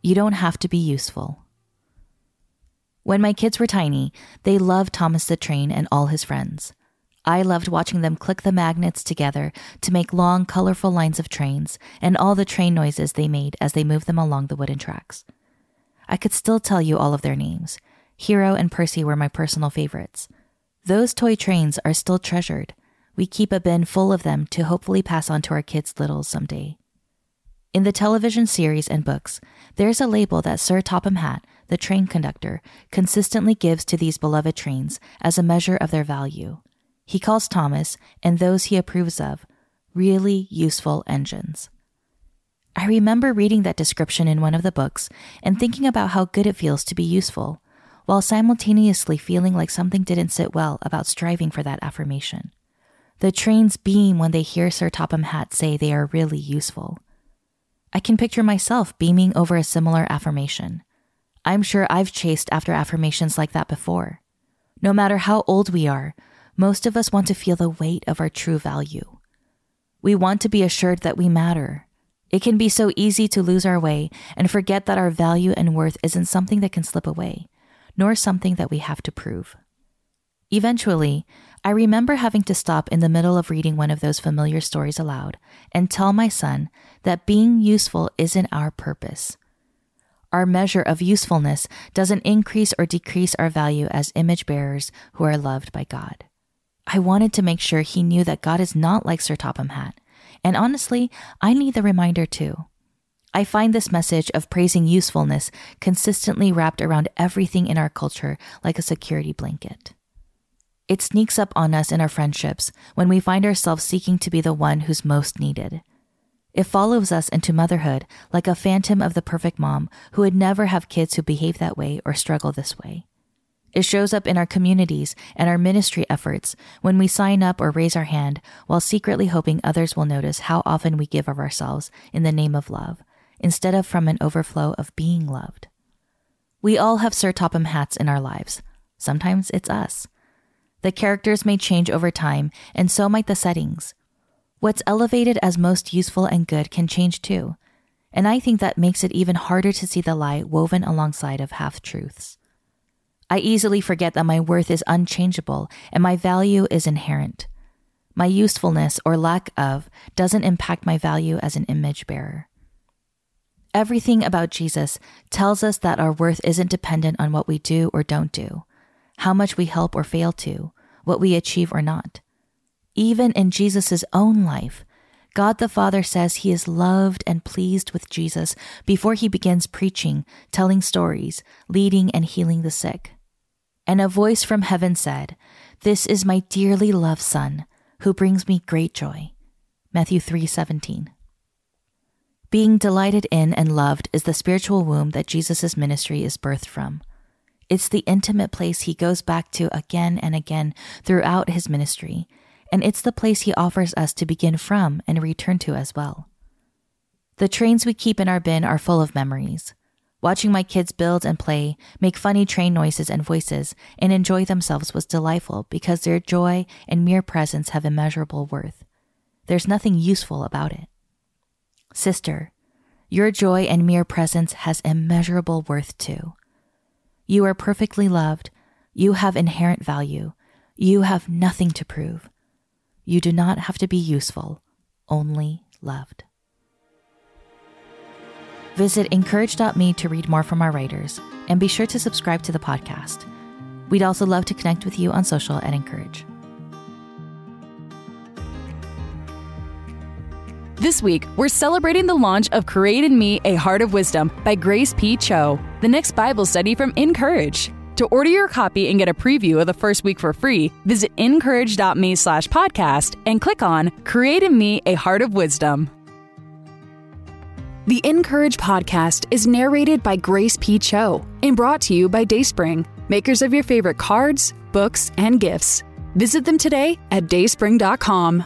You Don't Have to Be Useful. When my kids were tiny, they loved Thomas the Train and all his friends. I loved watching them click the magnets together to make long, colorful lines of trains and all the train noises they made as they moved them along the wooden tracks. I could still tell you all of their names. Hiro and Percy were my personal favorites. Those toy trains are still treasured. We keep a bin full of them to hopefully pass on to our kids' littles someday. In the television series and books, there's a label that Sir Topham Hatt, the train conductor, consistently gives to these beloved trains as a measure of their value. He calls Thomas and those he approves of really useful engines. I remember reading that description in one of the books and thinking about how good it feels to be useful, while simultaneously feeling like something didn't sit well about striving for that affirmation. The trains beam when they hear Sir Topham Hatt say they are really useful. I can picture myself beaming over a similar affirmation. I'm sure I've chased after affirmations like that before. No matter how old we are, most of us want to feel the weight of our true value. We want to be assured that we matter. It can be so easy to lose our way and forget that our value and worth isn't something that can slip away, nor something that we have to prove. Eventually, I remember having to stop in the middle of reading one of those familiar stories aloud and tell my son that being useful isn't our purpose. Our measure of usefulness doesn't increase or decrease our value as image bearers who are loved by God. I wanted to make sure he knew that God is not like Sir Topham Hatt. And honestly, I need the reminder too. I find this message of praising usefulness consistently wrapped around everything in our culture like a security blanket. It sneaks up on us in our friendships when we find ourselves seeking to be the one who's most needed. It follows us into motherhood like a phantom of the perfect mom who would never have kids who behave that way or struggle this way. It shows up in our communities and our ministry efforts when we sign up or raise our hand while secretly hoping others will notice how often we give of ourselves in the name of love, instead of from an overflow of being loved. We all have Sir Topham Hatts in our lives. Sometimes it's us. The characters may change over time, and so might the settings. What's elevated as most useful and good can change too. And I think that makes it even harder to see the lie woven alongside of half truths. I easily forget that my worth is unchangeable and my value is inherent. My usefulness or lack of doesn't impact my value as an image bearer. Everything about Jesus tells us that our worth isn't dependent on what we do or don't do, how much we help or fail to, what we achieve or not. Even in Jesus' own life, God the Father says he is loved and pleased with Jesus before he begins preaching, telling stories, leading and healing the sick. And a voice from heaven said, This is my dearly loved Son, who brings me great joy. Matthew 3:17. Being delighted in and loved is the spiritual womb that Jesus' ministry is birthed from. It's the intimate place he goes back to again and again throughout his ministry, and it's the place he offers us to begin from and return to as well. The trains we keep in our bin are full of memories. Watching my kids build and play, make funny train noises and voices, and enjoy themselves was delightful because their joy and mere presence have immeasurable worth. There's nothing useful about it. Sister, your joy and mere presence has immeasurable worth too. You are perfectly loved. You have inherent value. You have nothing to prove. You do not have to be useful, only loved. Visit incourage.me to read more from our writers, and be sure to subscribe to the podcast. We'd also love to connect with you on social at Encourage. This week, we're celebrating the launch of Create in Me a Heart of Wisdom by Grace P. Cho, the next Bible study from Encourage. To order your copy and get a preview of the first week for free, visit incourage.me slash podcast and click on Create in Me a Heart of Wisdom. The Encourage podcast is narrated by Grace P. Cho and brought to you by Dayspring, makers of your favorite cards, books, and gifts. Visit them today at dayspring.com.